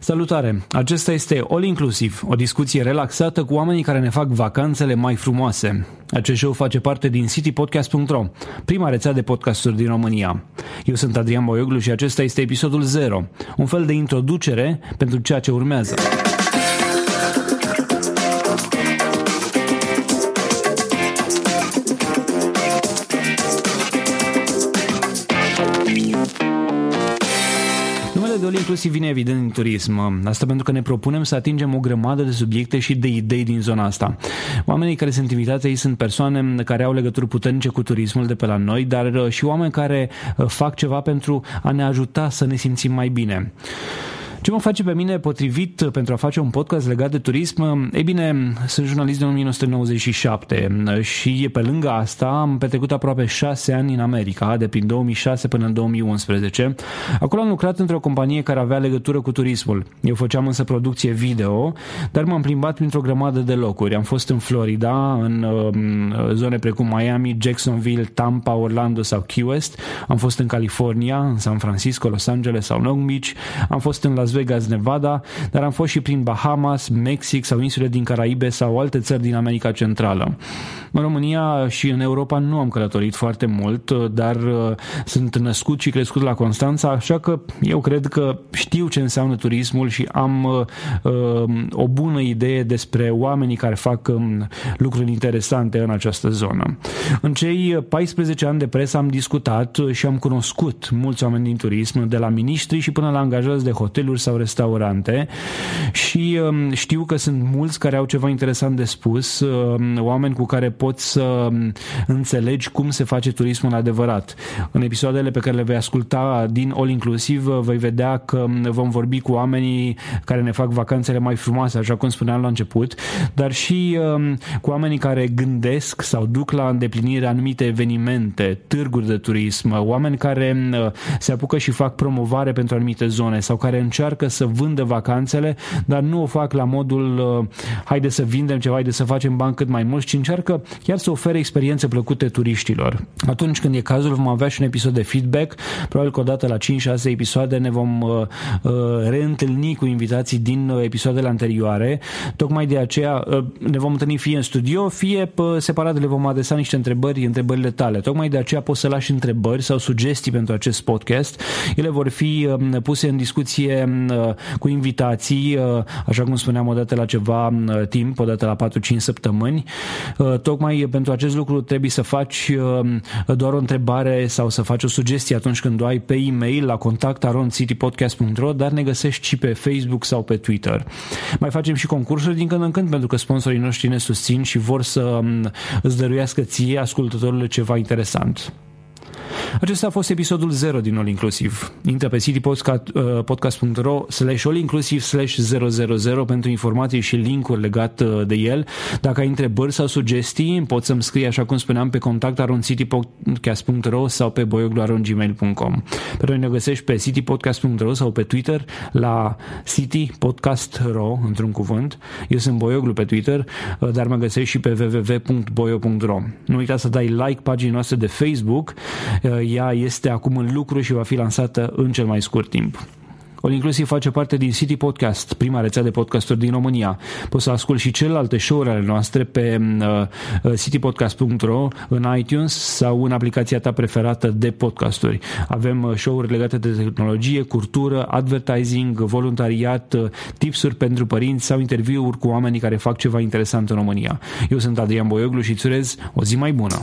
Salutare! Acesta este All Inclusive, o discuție relaxată cu oamenii care ne fac vacanțele mai frumoase. Acest show face parte din citypodcast.ro, prima rețea de podcasturi din România. Eu sunt Adrian Boioglu și acesta este episodul 0, un fel de introducere pentru ceea ce urmează. All inclusiv vine evident din turism. Asta pentru că ne propunem să atingem o grămadă de subiecte și de idei din zona asta. Oamenii care sunt invitați aici sunt persoane care au legături puternice cu turismul de pe la noi, dar uh, și oameni care uh, fac ceva pentru a ne ajuta să ne simțim mai bine. Ce mă face pe mine potrivit pentru a face un podcast legat de turism? Ei bine, sunt jurnalist din 1997 și pe lângă asta am petrecut aproape șase ani în America, de prin 2006 până în 2011. Acolo am lucrat într-o companie care avea legătură cu turismul. Eu făceam însă producție video, dar m-am plimbat printr-o grămadă de locuri. Am fost în Florida, în uh, zone precum Miami, Jacksonville, Tampa, Orlando sau Key West. Am fost în California, în San Francisco, Los Angeles sau Long Beach. Am fost în Las Las Vegas, Nevada, dar am fost și prin Bahamas, Mexic sau insule din Caraibe sau alte țări din America Centrală. În România și în Europa nu am călătorit foarte mult, dar uh, sunt născut și crescut la Constanța, așa că eu cred că știu ce înseamnă turismul și am uh, uh o bună idee despre oamenii care fac um, lucruri interesante în această zonă. În cei 14 ani de presă am discutat și am cunoscut mulți oameni din turism, de la miniștri și până la angajați de hoteluri hoteluri sau restaurante și um, știu că sunt mulți care au ceva interesant de spus, um, oameni cu care poți să um, înțelegi cum se face turismul adevărat. În episoadele pe care le vei asculta din All Inclusive vei vedea că vom vorbi cu oamenii care ne fac vacanțele mai frumoase, așa cum spuneam la început, dar și cu oamenii care gândesc sau duc la îndeplinire anumite evenimente, târguri de turism, oameni care se apucă și fac promovare pentru anumite zone sau care încearcă încearcă să vândă vacanțele, dar nu o fac la modul uh, haide să vindem ceva, haide să facem bani cât mai mulți, ci încearcă chiar să ofere experiențe plăcute turiștilor. Atunci când e cazul vom avea și un episod de feedback, probabil că odată la 5-6 episoade ne vom uh, uh, reîntâlni cu invitații din uh, episoadele anterioare. Tocmai de aceea uh, ne vom întâlni fie în studio, fie uh, separat le vom adresa niște întrebări, întrebările tale. Tocmai de aceea poți să lași întrebări sau sugestii pentru acest podcast. Ele vor fi uh, puse în discuție Uh, cu invitații, uh, așa cum spuneam, odată la ceva uh, timp, odată la 4-5 săptămâni. Tocmai pentru acest lucru trebuie să faci doar o întrebare sau să faci o sugestie atunci când o ai pe e-mail la contact.citypodcast.ro, dar ne găsești și pe Facebook sau pe Twitter. Mai facem și concursuri din când în când pentru că sponsorii noștri ne susțin și vor să um, îți dăruiască ție, ascultătorului, ceva interesant. Acesta a fost episodul 0 din All Inclusiv. Intră pe citypodcast.ro uh, slash all inclusiv slash 000 pentru informații și linkuri legate uh, de el. Dacă ai întrebări sau sugestii, poți să-mi scrii, așa cum spuneam, pe contact.citypodcast.ro sau pe boioglu.gmail.com Pe noi ne găsești pe citypodcast.ro sau pe Twitter la citypodcast.ro, într-un cuvânt. Eu sunt Boioglu pe Twitter, uh, dar mă găsești și pe www.boio.ro. Nu uita să dai like paginii noastre de Facebook ea este acum în lucru și va fi lansată în cel mai scurt timp. All Inclusiv face parte din City Podcast, prima rețea de podcasturi din România. Poți să asculti și celelalte show-uri ale noastre pe uh, uh, citypodcast.ro, în iTunes sau în aplicația ta preferată de podcasturi. Avem uh, show-uri legate de tehnologie, cultură, advertising, voluntariat, uh, tipsuri pentru părinți sau interviuri cu oamenii care fac ceva interesant în România. Eu sunt Adrian Boioglu și îți urez o zi mai bună.